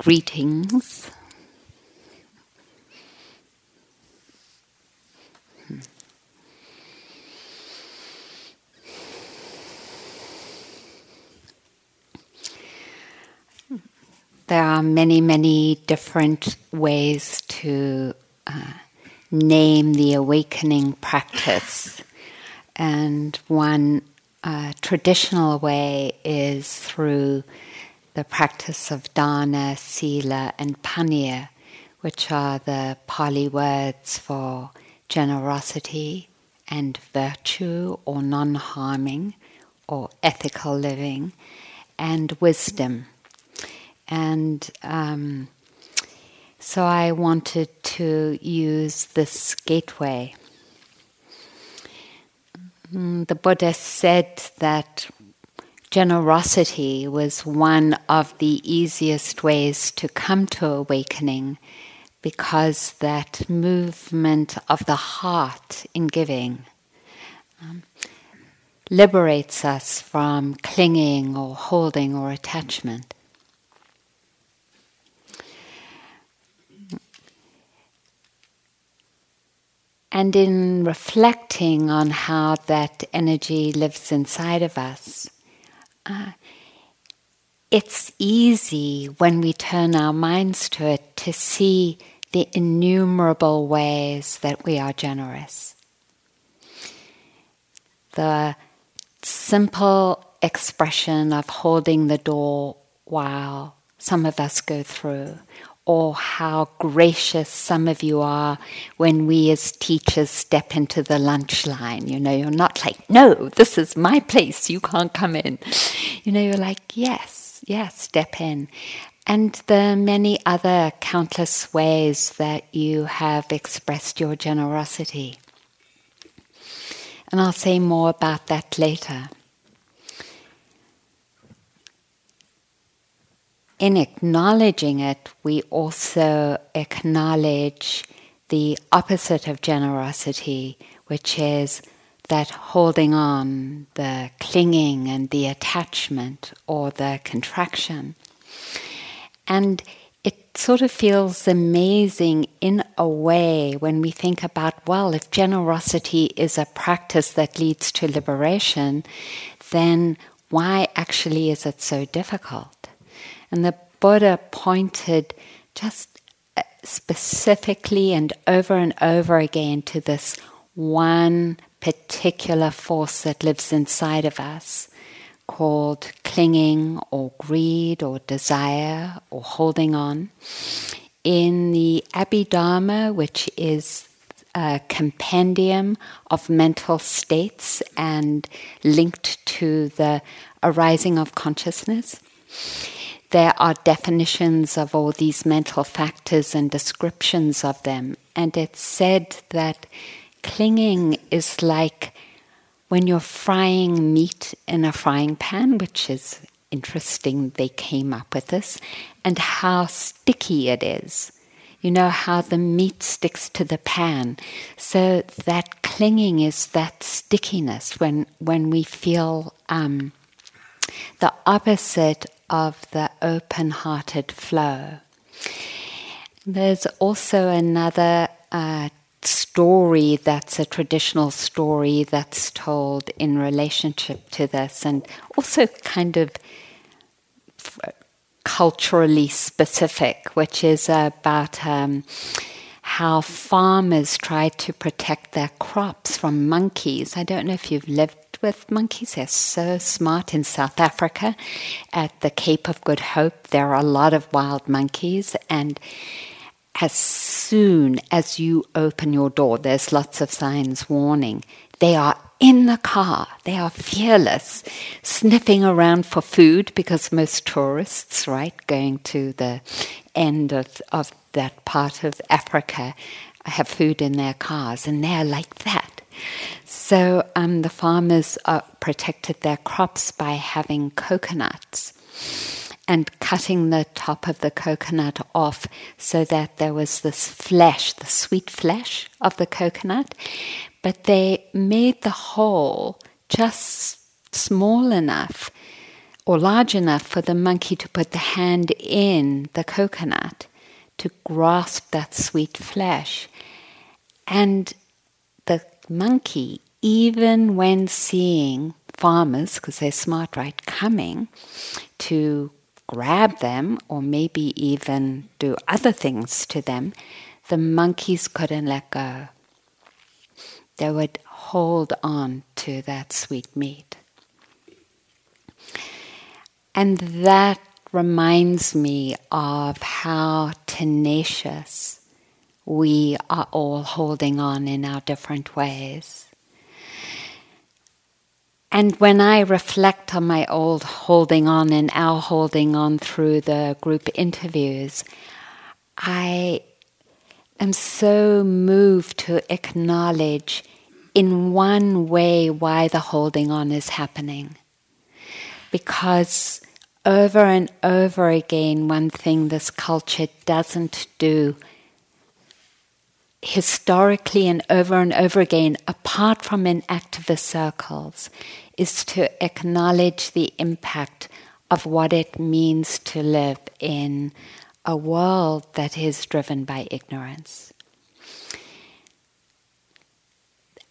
greetings. There are many, many different ways to uh, name the awakening practice. And one uh, traditional way is through the practice of dana, sila, and panya, which are the Pali words for generosity and virtue or non harming or ethical living and wisdom. And um, so I wanted to use this gateway. Mm, the Buddha said that generosity was one of the easiest ways to come to awakening because that movement of the heart in giving um, liberates us from clinging or holding or attachment. And in reflecting on how that energy lives inside of us, uh, it's easy when we turn our minds to it to see the innumerable ways that we are generous. The simple expression of holding the door while some of us go through, or how gracious some of you are when we as teachers step into the lunch line. You know, you're not like, no, this is my place, you can't come in. You know, you're like, yes, yes, step in. And the many other countless ways that you have expressed your generosity. And I'll say more about that later. In acknowledging it, we also acknowledge the opposite of generosity, which is that holding on, the clinging and the attachment or the contraction. And it sort of feels amazing in a way when we think about, well, if generosity is a practice that leads to liberation, then why actually is it so difficult? And the Buddha pointed just uh, specifically and over and over again to this one particular force that lives inside of us called clinging or greed or desire or holding on. In the Abhidharma, which is a compendium of mental states and linked to the arising of consciousness, there are definitions of all these mental factors and descriptions of them. And it's said that clinging is like when you're frying meat in a frying pan, which is interesting, they came up with this, and how sticky it is. You know how the meat sticks to the pan. So that clinging is that stickiness when, when we feel um, the opposite of the open hearted flow. There's also another uh, story that's a traditional story that's told in relationship to this, and also kind of culturally specific, which is about um, how farmers try to protect their crops from monkeys. I don't know if you've lived with monkeys. They're so smart in South Africa. At the Cape of Good Hope, there are a lot of wild monkeys, and as soon as you open your door, there's lots of signs warning. They are in the car. They are fearless, sniffing around for food because most tourists, right, going to the end of, of that part of Africa have food in their cars, and they're like that. So um, the farmers uh, protected their crops by having coconuts and cutting the top of the coconut off so that there was this flesh, the sweet flesh of the coconut. But they made the hole just small enough or large enough for the monkey to put the hand in the coconut to grasp that sweet flesh. And monkey, even when seeing farmers, because they're smart, right, coming to grab them or maybe even do other things to them, the monkeys couldn't let go. They would hold on to that sweet meat. And that reminds me of how tenacious we are all holding on in our different ways. And when I reflect on my old holding on and our holding on through the group interviews, I am so moved to acknowledge in one way why the holding on is happening. Because over and over again, one thing this culture doesn't do historically and over and over again, apart from in activist circles, is to acknowledge the impact of what it means to live in a world that is driven by ignorance.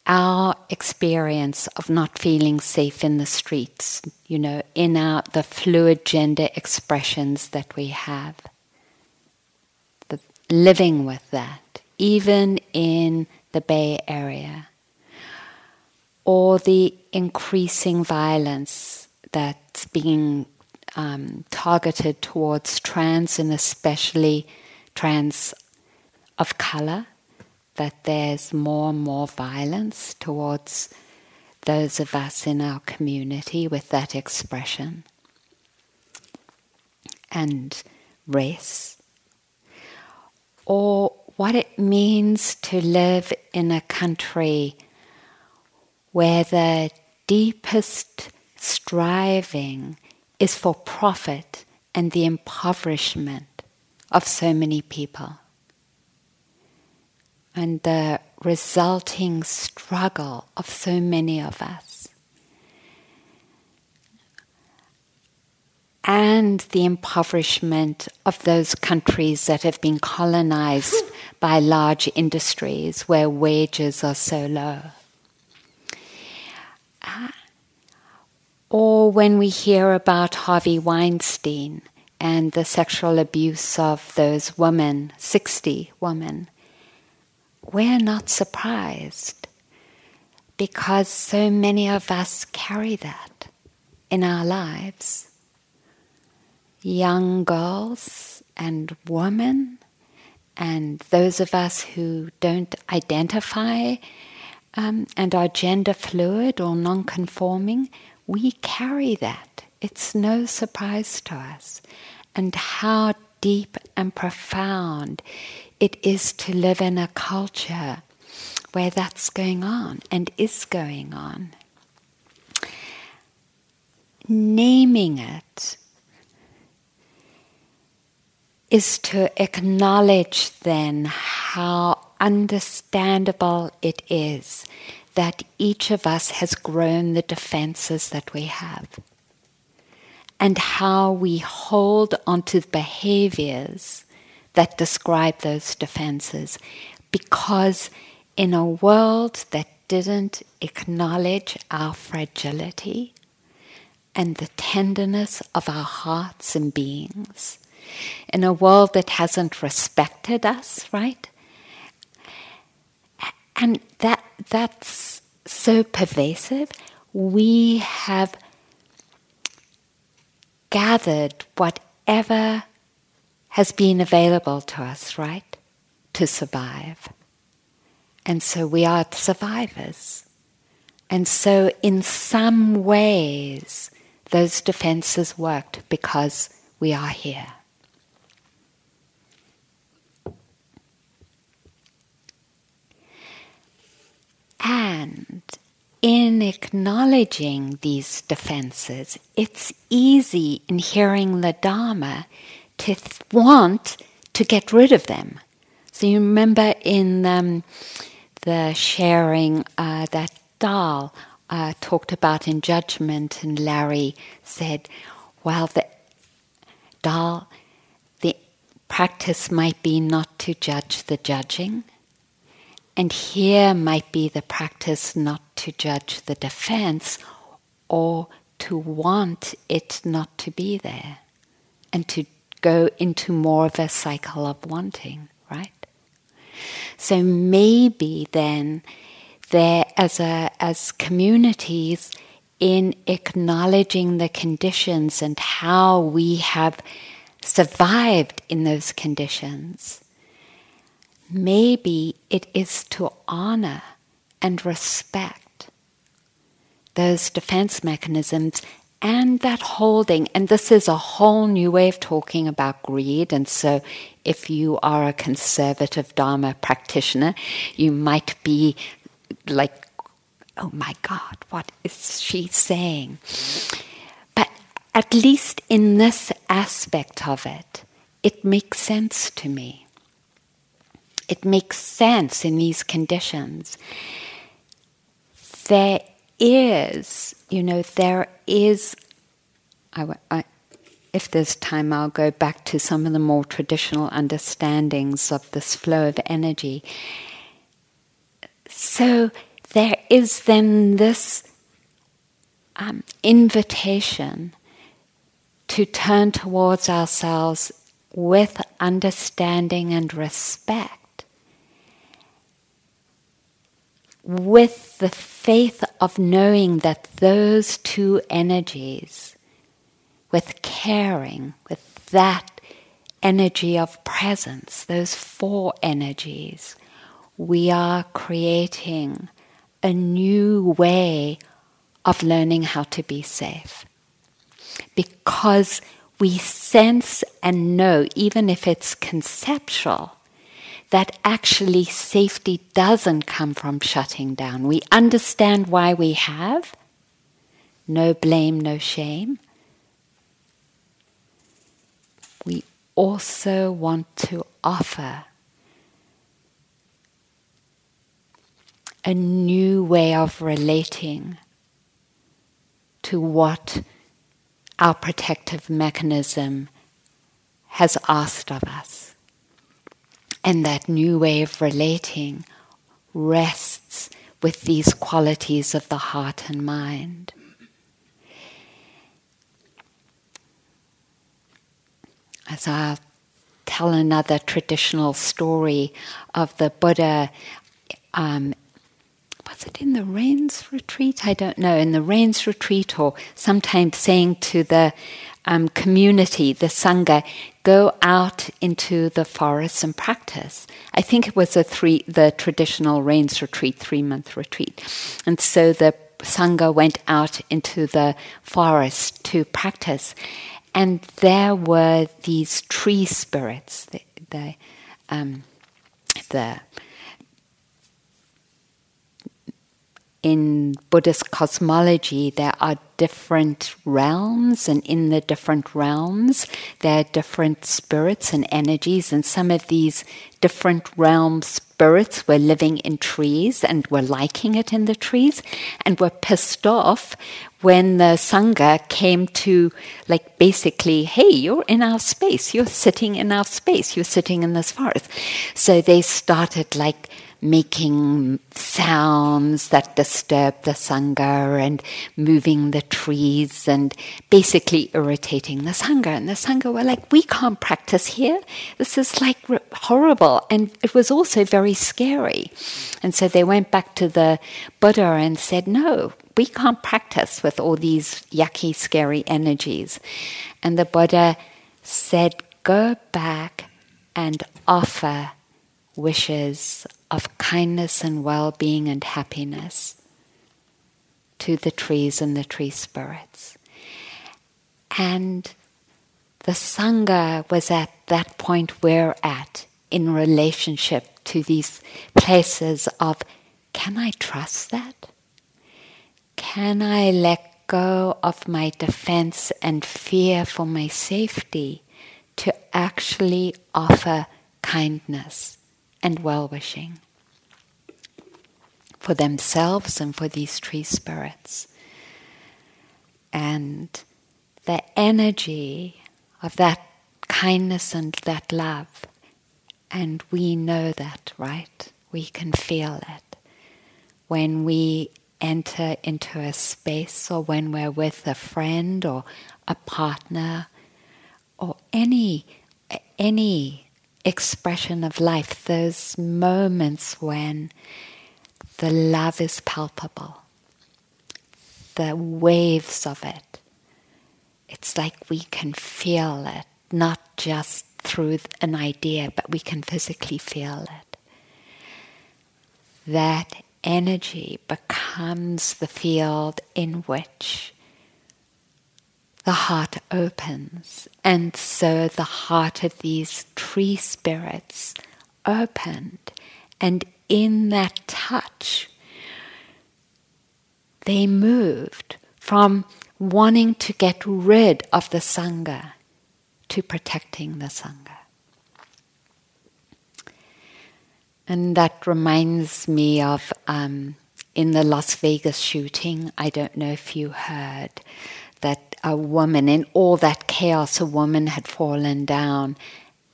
Our experience of not feeling safe in the streets, you know, in our the fluid gender expressions that we have, the living with that even in the Bay Area, or the increasing violence that's being um, targeted towards trans and especially trans of color, that there's more and more violence towards those of us in our community with that expression. And race. Or what it means to live in a country where the deepest striving is for profit and the impoverishment of so many people. And the resulting struggle of so many of us. and the impoverishment of those countries that have been colonized by large industries where wages are so low. Uh, or when we hear about Harvey Weinstein and the sexual abuse of those women, 60 women, we're not surprised because so many of us carry that in our lives young girls and women, and those of us who don't identify um, and are gender fluid or non conforming, we carry that. It's no surprise to us. And how deep and profound it is to live in a culture where that's going on and is going on. Naming it is to acknowledge then how understandable it is that each of us has grown the defenses that we have and how we hold onto the behaviors that describe those defenses. Because in a world that didn't acknowledge our fragility and the tenderness of our hearts and beings in a world that hasn't respected us, right? And that that's so pervasive. We have gathered whatever has been available to us, right? To survive. And so we are survivors. And so, in some ways, those defenses worked because we are here. And in acknowledging these defenses, it's easy in hearing the Dharma to th- want to get rid of them. So you remember in um, the sharing uh, that Dal uh, talked about in judgment, and Larry said, while the dal, the practice might be not to judge the judging, and here might be the practice not to judge the defense or to want it not to be there and to go into more of a cycle of wanting, right? So maybe then there as a as communities in acknowledging the conditions and how we have survived in those conditions. Maybe it is to honor and respect those defense mechanisms and that holding. And this is a whole new way of talking about greed. And so, if you are a conservative Dharma practitioner, you might be like oh my God, what is she saying? But at least in this aspect of it, it makes sense to me. It makes sense in these conditions. There is, you know, there is, I, I, if there's time, I'll go back to some of the more traditional understandings of this flow of energy. So, there is then this um, invitation to turn towards ourselves with understanding and respect, with the faith of knowing that those two energies, with caring, with that energy of presence, those four energies, we are creating a new way of learning how to be safe. Because we sense and know, even if it's conceptual, that actually safety doesn't come from shutting down. We understand why we have no blame, no shame. We also want to offer a new way of relating to what our protective mechanism has asked of us. And that new way of relating rests with these qualities of the heart and mind. As I'll tell another traditional story of the Buddha um, was it in the rains retreat? I don't know. In the rains retreat, or sometimes saying to the um, community, the sangha, go out into the forest and practice. I think it was a three, the traditional rains retreat, three month retreat, and so the sangha went out into the forest to practice, and there were these tree spirits, the the, um, the in Buddhist cosmology, there are different realms, and in the different realms, there are different spirits and energies, and some of these different realm spirits were living in trees and were liking it in the trees, and were pissed off when the Sangha came to, like, basically, hey, you're in our space, you're sitting in our space, you're sitting in this forest. So they started, like, making sounds that disturb the Sangha and moving the trees and basically irritating the Sangha. And the Sangha were like, we can't practice here. This is like horrible. And it was also very scary. And so they went back to the Buddha and said, no, we can't practice with all these yucky, scary energies. And the Buddha said, go back and offer wishes of kindness and well being and happiness to the trees and the tree spirits. And the Sangha was at that point we're at in relationship to these places of can I trust that? Can I let go of my defense and fear for my safety to actually offer kindness? And well wishing for themselves and for these tree spirits. And the energy of that kindness and that love. And we know that, right? We can feel it. When we enter into a space or when we're with a friend or a partner or any any expression of life, those moments when the love is palpable, the waves of it. It's like we can feel it, not just through an idea, but we can physically feel it. That energy becomes the field in which the heart opens. And so the heart of these tree spirits opened. And in that touch, they moved from wanting to get rid of the Sangha to protecting the Sangha. And that reminds me of um, in the Las Vegas shooting, I don't know if you heard, a woman, in all that chaos, a woman had fallen down,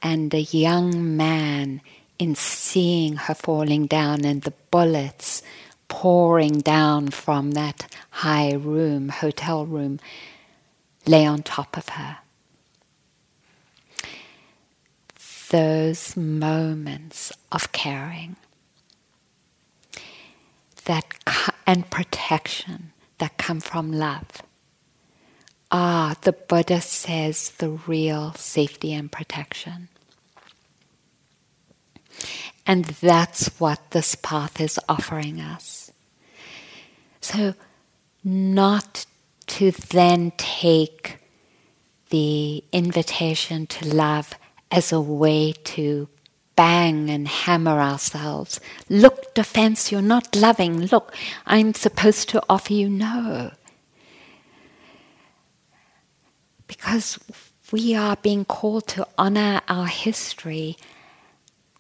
and a young man, in seeing her falling down and the bullets pouring down from that high room, hotel room, lay on top of her. those moments of caring that and protection that come from love are the Buddha says the real safety and protection. And that's what this path is offering us. So, not to then take the invitation to love as a way to bang and hammer ourselves. Look, defense, you're not loving. Look, I'm supposed to offer you no. Because we are being called to honor our history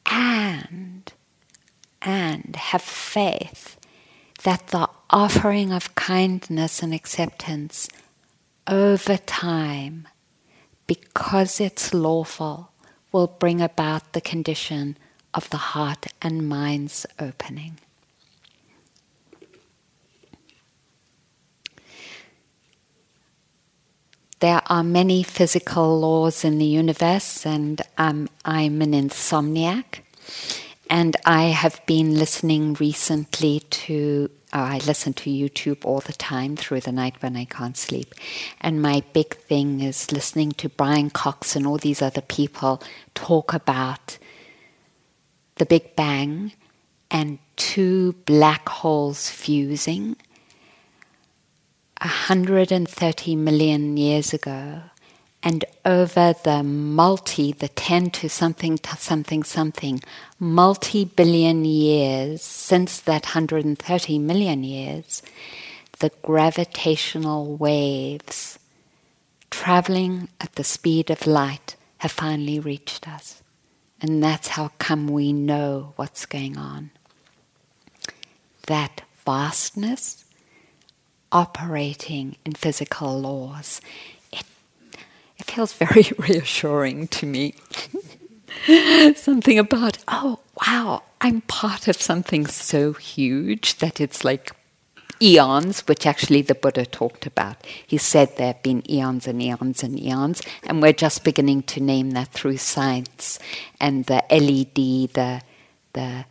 and and have faith that the offering of kindness and acceptance over time because it's lawful will bring about the condition of the heart and mind's opening. There are many physical laws in the universe, and um, I'm an insomniac. And I have been listening recently to I listen to YouTube all the time through the night when I can't sleep. And my big thing is listening to Brian Cox and all these other people talk about the Big Bang and two black holes fusing 130 million years ago and over the multi, the 10 to something to something something, multi billion years since that 130 million years, the gravitational waves traveling at the speed of light have finally reached us. And that's how come we know what's going on. That vastness operating in physical laws it it feels very reassuring to me. something about, oh, wow, I'm part of something so huge that it's like eons, which actually the Buddha talked about. He said there have been eons and eons and eons, and we're just beginning to name that through science and the LED, the the,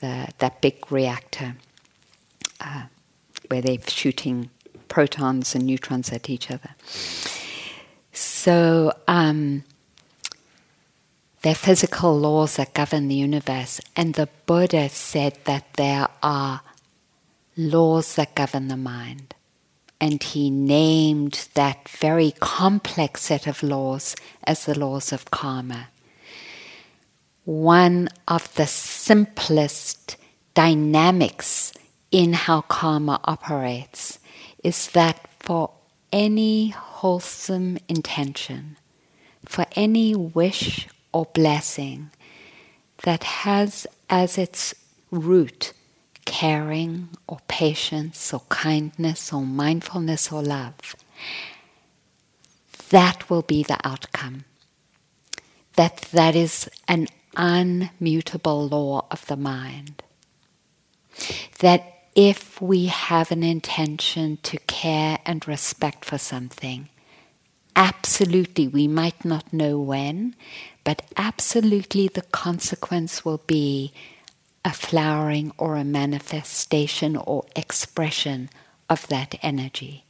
the that big reactor uh, where they're shooting protons and neutrons at each other. So, um, there are physical laws that govern the universe, and the Buddha said that there are laws that govern the mind. And he named that very complex set of laws as the laws of karma. One of the simplest dynamics in how karma operates is that for any wholesome intention, for any wish or blessing that has as its root caring or patience or kindness or mindfulness or love, that will be the outcome. That that is an unmutable law of the mind. That if we have an intention to care and respect for something, absolutely, we might not know when, but absolutely the consequence will be a flowering or a manifestation or expression of that energy.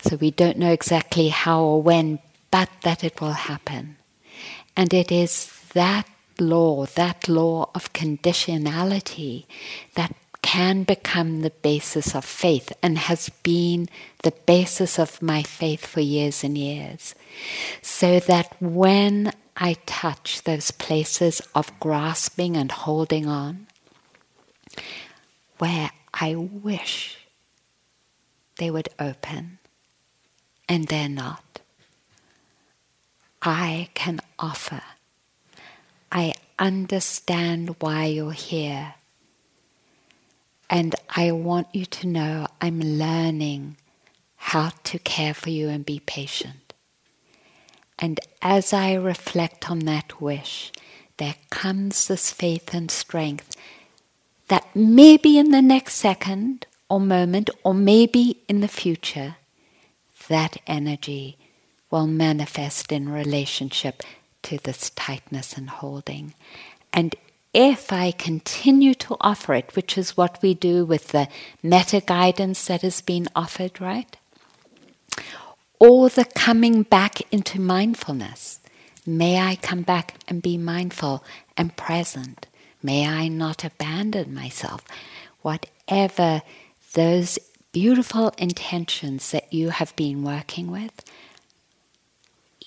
So we don't know exactly how or when, but that it will happen. And it is that law, that law of conditionality, that can become the basis of faith and has been the basis of my faith for years and years. So that when I touch those places of grasping and holding on, where I wish they would open and they're not, I can offer. I understand why you're here. And I want you to know I'm learning how to care for you and be patient. And as I reflect on that wish, there comes this faith and strength that maybe in the next second or moment, or maybe in the future, that energy will manifest in relationship to this tightness and holding. And if I continue to offer it, which is what we do with the metta guidance that has been offered, right? Or the coming back into mindfulness. May I come back and be mindful and present. May I not abandon myself. Whatever those beautiful intentions that you have been working with,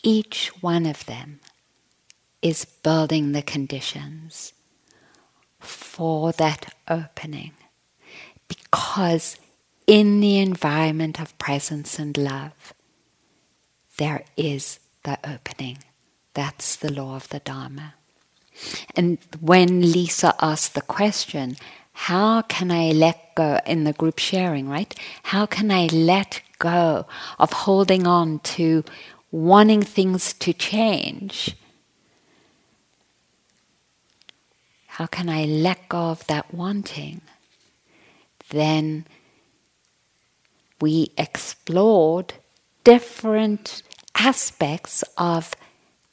each one of them is building the conditions for that opening. Because in the environment of presence and love, there is the opening. That's the law of the Dharma. And when Lisa asked the question, how can I let go in the group sharing, right? How can I let go of holding on to wanting things to change? How can I let go of that wanting? Then we explored different aspects of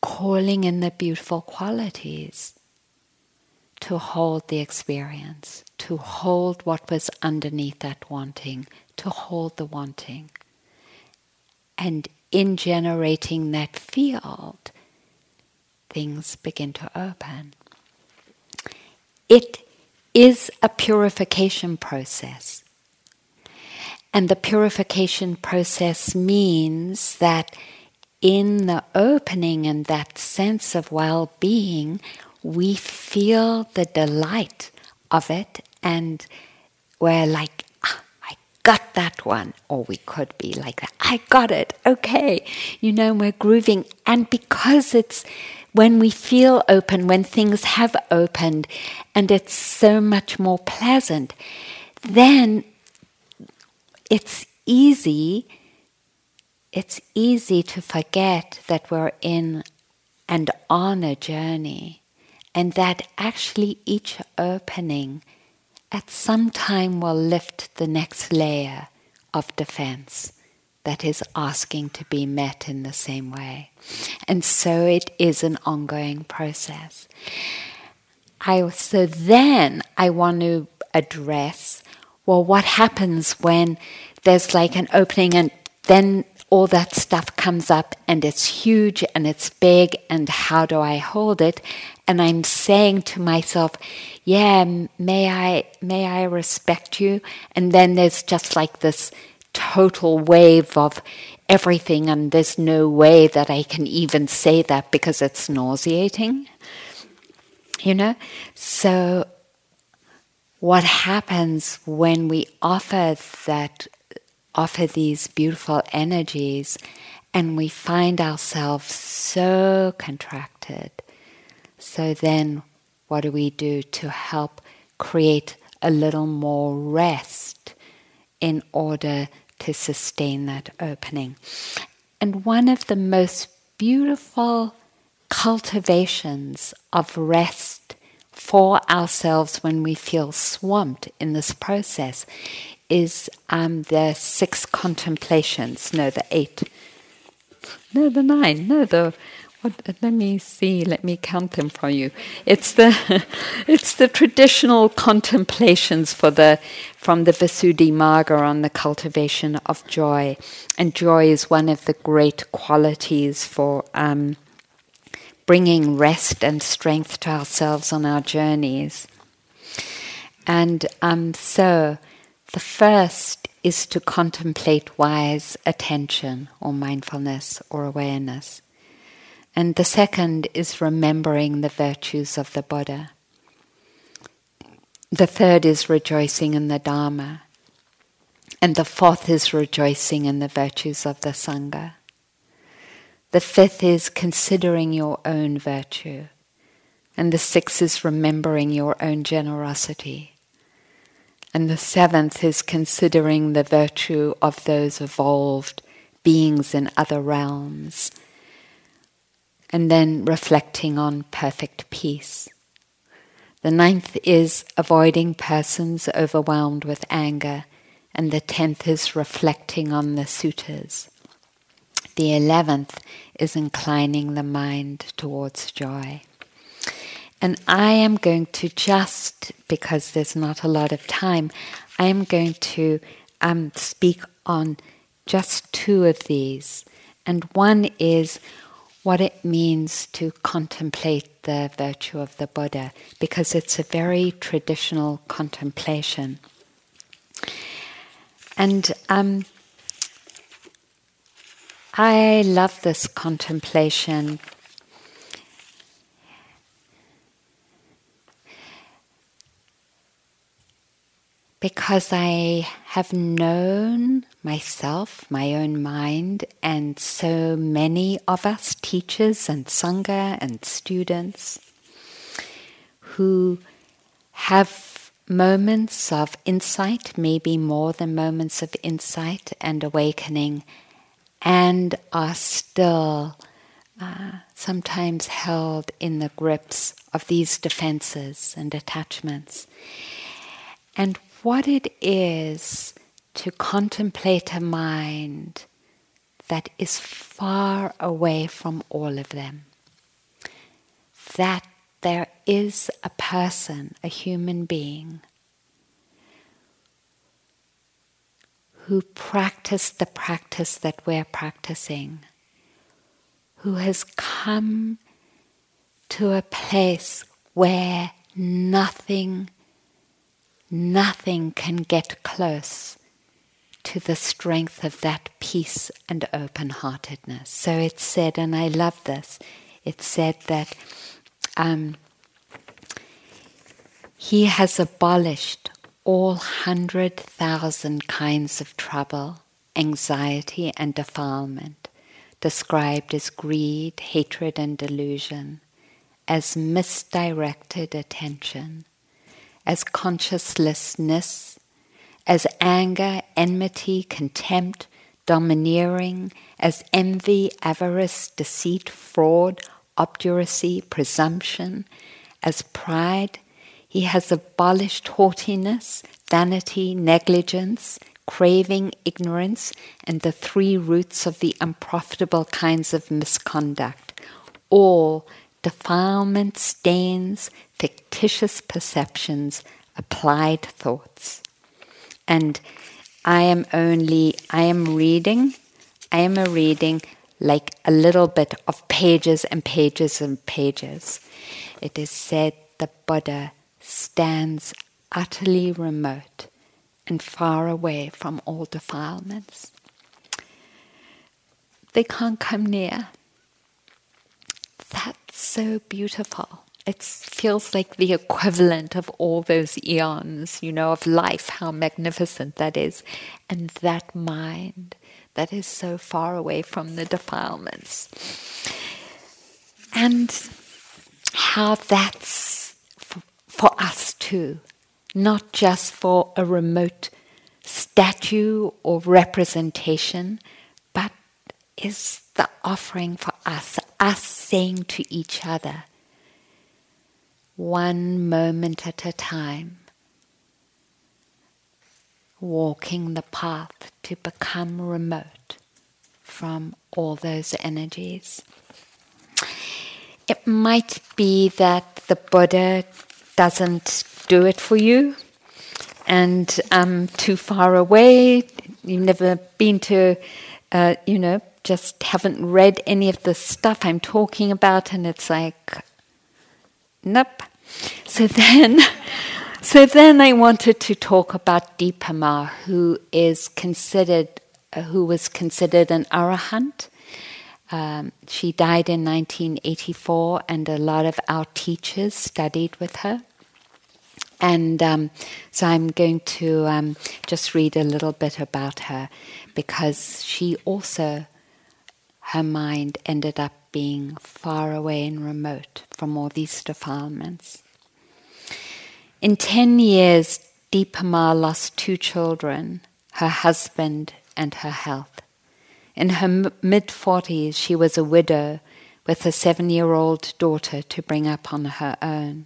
calling in the beautiful qualities to hold the experience, to hold what was underneath that wanting, to hold the wanting. And in generating that field, things begin to open. It is a purification process. And the purification process means that in the opening and that sense of well being, we feel the delight of it and we're like, ah, I got that one. Or we could be like I got it, okay. You know, we're grooving. And because it's when we feel open, when things have opened, and it's so much more pleasant, then it's easy. It's easy to forget that we're in and on a journey, and that actually each opening at some time will lift the next layer of defense that is asking to be met in the same way. And so it is an ongoing process. I, so then I want to address well, what happens when there's like an opening and then all that stuff comes up and it's huge and it's big and how do I hold it? And I'm saying to myself, yeah, may I, may I respect you? And then there's just like this total wave of everything, and there's no way that I can even say that because it's nauseating. You know? So, what happens when we offer that, offer these beautiful energies, and we find ourselves so contracted? So, then what do we do to help create a little more rest in order to sustain that opening. And one of the most beautiful cultivations of rest for ourselves when we feel swamped in this process is um, the six contemplations, no, the eight, no, the nine, no, the what, let me see. Let me count them for you. It's the, it's the traditional contemplations for the, from the Visuddhimagga on the cultivation of joy, and joy is one of the great qualities for um, bringing rest and strength to ourselves on our journeys. And um, so, the first is to contemplate wise attention or mindfulness or awareness. And the second is remembering the virtues of the Buddha. The third is rejoicing in the Dharma. And the fourth is rejoicing in the virtues of the Sangha. The fifth is considering your own virtue. And the sixth is remembering your own generosity. And the seventh is considering the virtue of those evolved beings in other realms and then reflecting on perfect peace. The ninth is avoiding persons overwhelmed with anger, and the tenth is reflecting on the suttas. The eleventh is inclining the mind towards joy. And I am going to just, because there's not a lot of time, I am going to um, speak on just two of these. And one is what it means to contemplate the virtue of the Buddha, because it's a very traditional contemplation. And um, I love this contemplation because I have known myself, my own mind, and so many of us, teachers and Sangha and students, who have moments of insight, maybe more than moments of insight and awakening, and are still uh, sometimes held in the grips of these defenses and attachments. And what it is to contemplate a mind that is far away from all of them. That there is a person, a human being, who practiced the practice that we're practicing, who has come to a place where nothing nothing can get close to the strength of that peace and open heartedness. So it said, and I love this, it said that um, he has abolished all hundred thousand kinds of trouble, anxiety, and defilement, described as greed, hatred, and delusion, as misdirected attention as consciencelessness, as anger, enmity, contempt, domineering, as envy, avarice, deceit, fraud, obduracy, presumption, as pride. He has abolished haughtiness, vanity, negligence, craving, ignorance, and the three roots of the unprofitable kinds of misconduct, all defilement, stains, fictitious perceptions, applied thoughts. And I am only, I am reading, I am a reading like a little bit of pages and pages and pages. It is said the Buddha stands utterly remote and far away from all defilements. They can't come near. That's so beautiful it feels like the equivalent of all those eons, you know, of life, how magnificent that is. And that mind that is so far away from the defilements. And how that's for, for us too, not just for a remote statue or representation, but is the offering for us, us saying to each other, one moment at a time, walking the path to become remote from all those energies. It might be that the Buddha doesn't do it for you and um, too far away. You've never been to, uh, you know, just haven't read any of the stuff I'm talking about, and it's like, nope. So then, so then I wanted to talk about Dipa Ma, who is considered, who was considered an arahant. Um, she died in 1984, and a lot of our teachers studied with her. And um, so I'm going to um, just read a little bit about her because she also, her mind ended up being far away and remote from all these defilements. In 10 years, Dipa Ma lost two children, her husband and her health. In her mid 40s, she was a widow with a seven year old daughter to bring up on her own.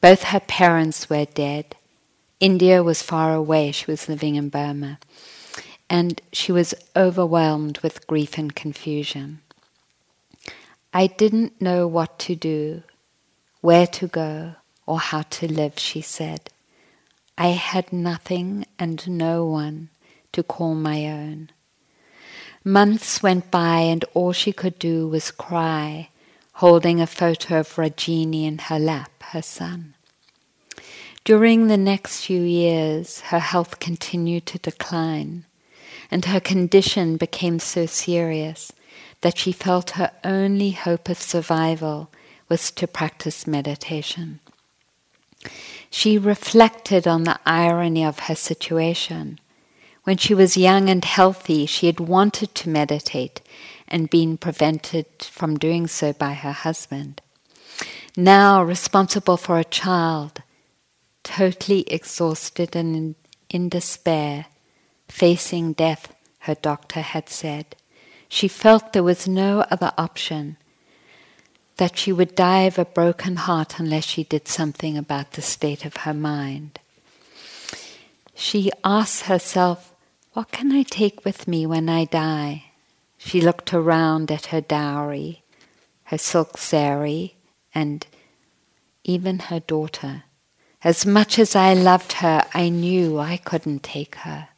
Both her parents were dead. India was far away, she was living in Burma, and she was overwhelmed with grief and confusion. I didn't know what to do, where to go, or how to live, she said. I had nothing and no one to call my own. Months went by, and all she could do was cry holding a photo of Rajini in her lap, her son. During the next few years, her health continued to decline, and her condition became so serious that she felt her only hope of survival was to practice meditation. She reflected on the irony of her situation. When she was young and healthy, she had wanted to meditate and been prevented from doing so by her husband. Now, responsible for a child, totally exhausted and in, despair, facing death, her doctor had said, she felt there was no other option, that she would die of a broken heart unless she did something about the state of her mind. She asked herself, What can I take with me when I die? She looked around at her dowry, her silk sari, and even her daughter. As much as I loved her, I knew I couldn't take her.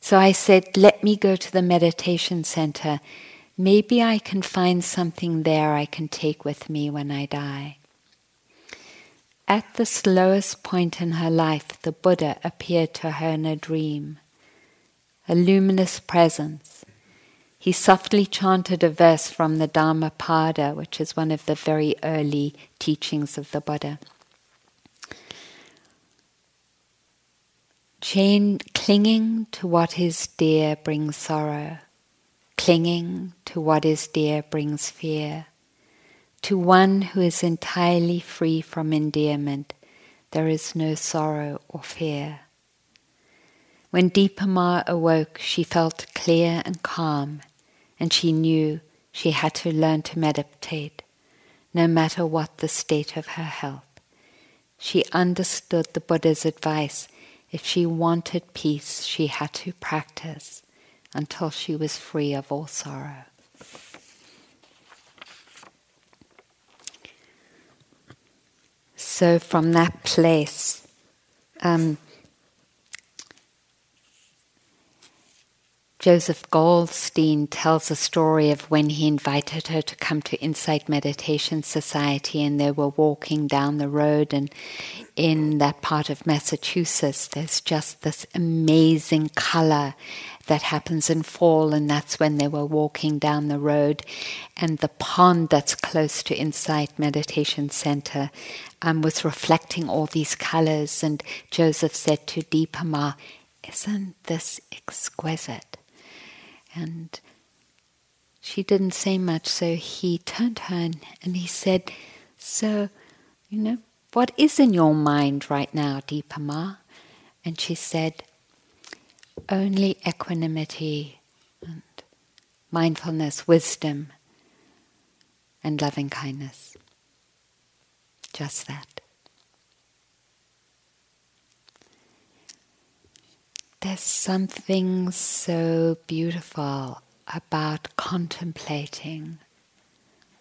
So I said, Let me go to the meditation center. Maybe I can find something there I can take with me when I die. At the slowest point in her life, the Buddha appeared to her in a dream, a luminous presence he softly chanted a verse from the Dhammapada, which is one of the very early teachings of the Buddha. Chain, clinging to what is dear brings sorrow. Clinging to what is dear brings fear. To one who is entirely free from endearment, there is no sorrow or fear. When Dipa Ma awoke, she felt clear and calm and she knew she had to learn to meditate, no matter what the state of her health. She understood the Buddha's advice if she wanted peace, she had to practice until she was free of all sorrow. So, from that place, um, Joseph Goldstein tells a story of when he invited her to come to Insight Meditation Society, and they were walking down the road. And in that part of Massachusetts, there's just this amazing color that happens in fall, and that's when they were walking down the road. And the pond that's close to Insight Meditation Center um, was reflecting all these colors. And Joseph said to Dipa Ma, Isn't this exquisite? And she didn't say much, so he turned to her and, he said, So, you know, what is in your mind right now, Dipa Ma? And she said, only equanimity and mindfulness, wisdom, and loving kindness. Just that. There's something so beautiful about contemplating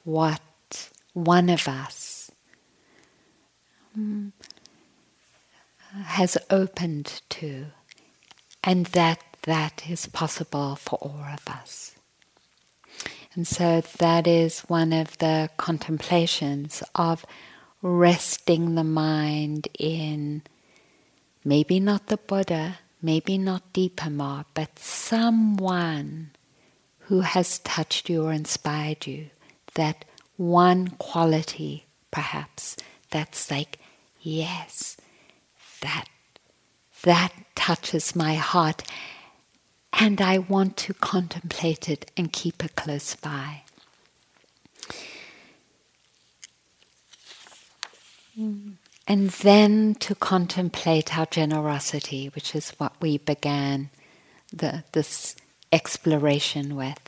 what one of us um, has opened to, and that that is possible for all of us. And so that is one of the contemplations of resting the mind in maybe not the Buddha, maybe not Dipa Ma, but someone who has touched you or inspired you. That one quality, perhaps, that's like, yes, that that touches my heart and I want to contemplate it and keep it close by. Hmm. And then to contemplate our generosity, which is what we began the, this exploration with.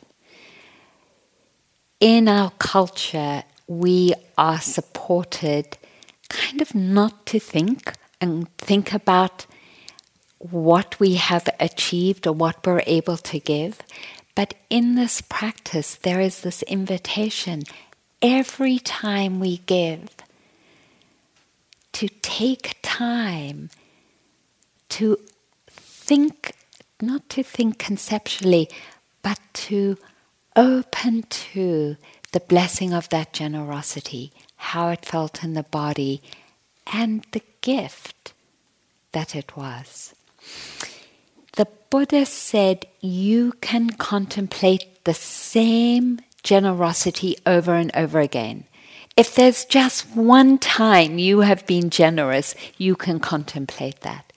In our culture, we are supported kind of not to think and think about what we have achieved or what we're able to give. But in this practice, there is this invitation every time we give to take time to think, not to think conceptually, but to open to the blessing of that generosity, how it felt in the body, and the gift that it was. The Buddha said you can contemplate the same generosity over and over again. If there's just one time you have been generous, you can contemplate that.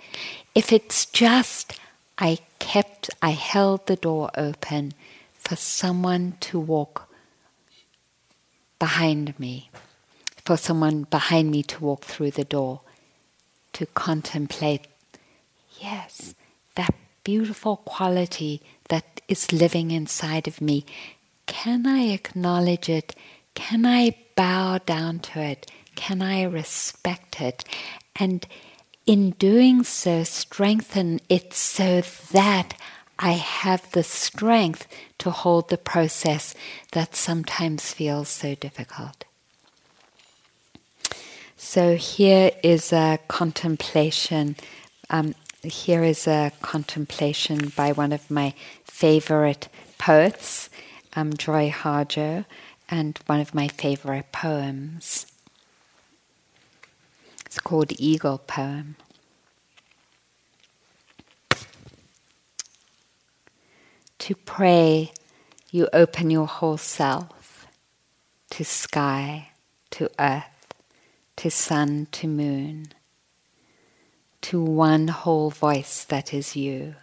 If it's just, I kept, I held the door open for someone to walk behind me, for someone behind me to walk through the door, to contemplate yes, that beautiful quality that is living inside of me, can I acknowledge it? Can I bow down to it? Can I respect it? And in doing so, strengthen it so that I have the strength to hold the process that sometimes feels so difficult. So, here is a contemplation um, here is a contemplation by one of my favorite poets, um, Joy Harjo, and one of my favorite poems. It's called Eagle Poem. To pray, you open your whole self to sky, to earth, to sun, to moon to one whole voice that is you.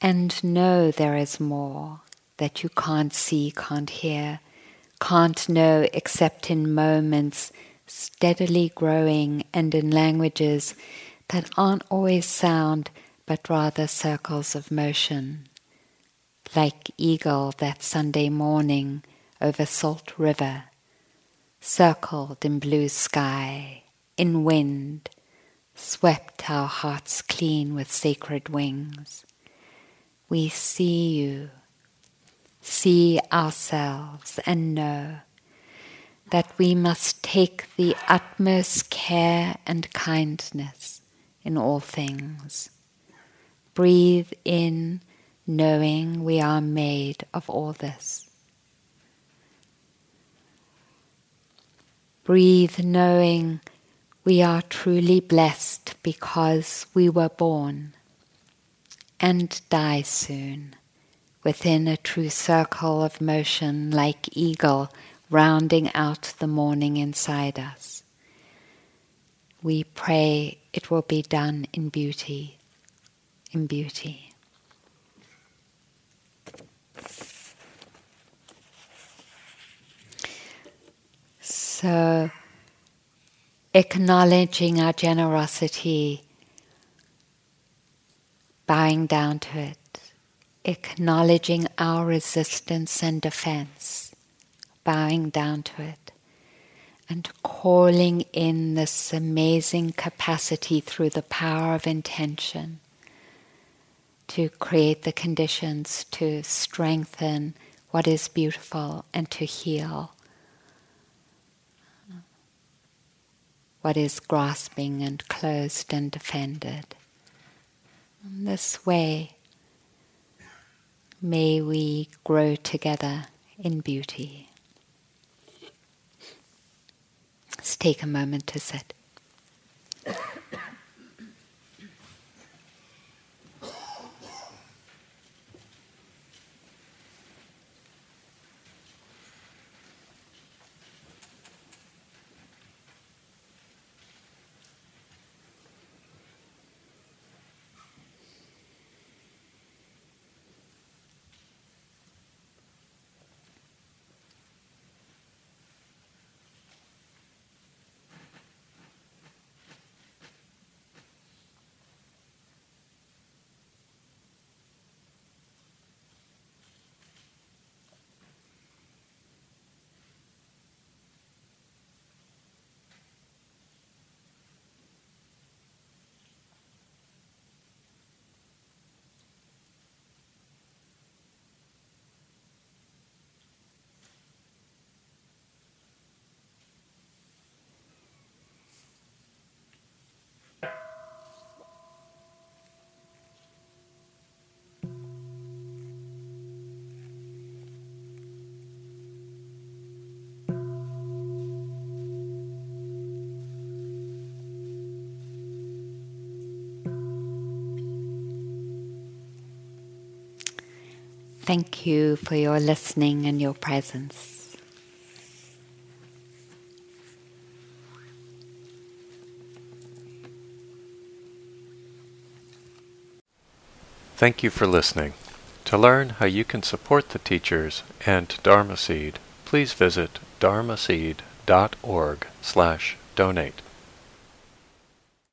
And know there is more that you can't see, can't hear, can't know except in moments steadily growing and in languages that aren't always sound but rather circles of motion. Like eagle that Sunday morning over Salt River, circled in blue sky, in wind, swept our hearts clean with sacred wings. We see you, see ourselves, and know that we must take the utmost care and kindness in all things. Breathe in, knowing we are made of all this. Breathe, knowing we are truly blessed because we were born and die soon within a true circle of motion like eagle rounding out the morning inside us. We pray it will be done in beauty, in beauty. So acknowledging our generosity bowing down to it, acknowledging our resistance and defense, bowing down to it, and calling in this amazing capacity through the power of intention to create the conditions to strengthen what is beautiful and to heal what is grasping and closed and defended. In this way, may we grow together in beauty. Let's take a moment to sit. Thank you for your listening and your presence. Thank you for listening. To learn how you can support the teachers and Dharma Seed, please visit dharma dharmaseed.org slash donate.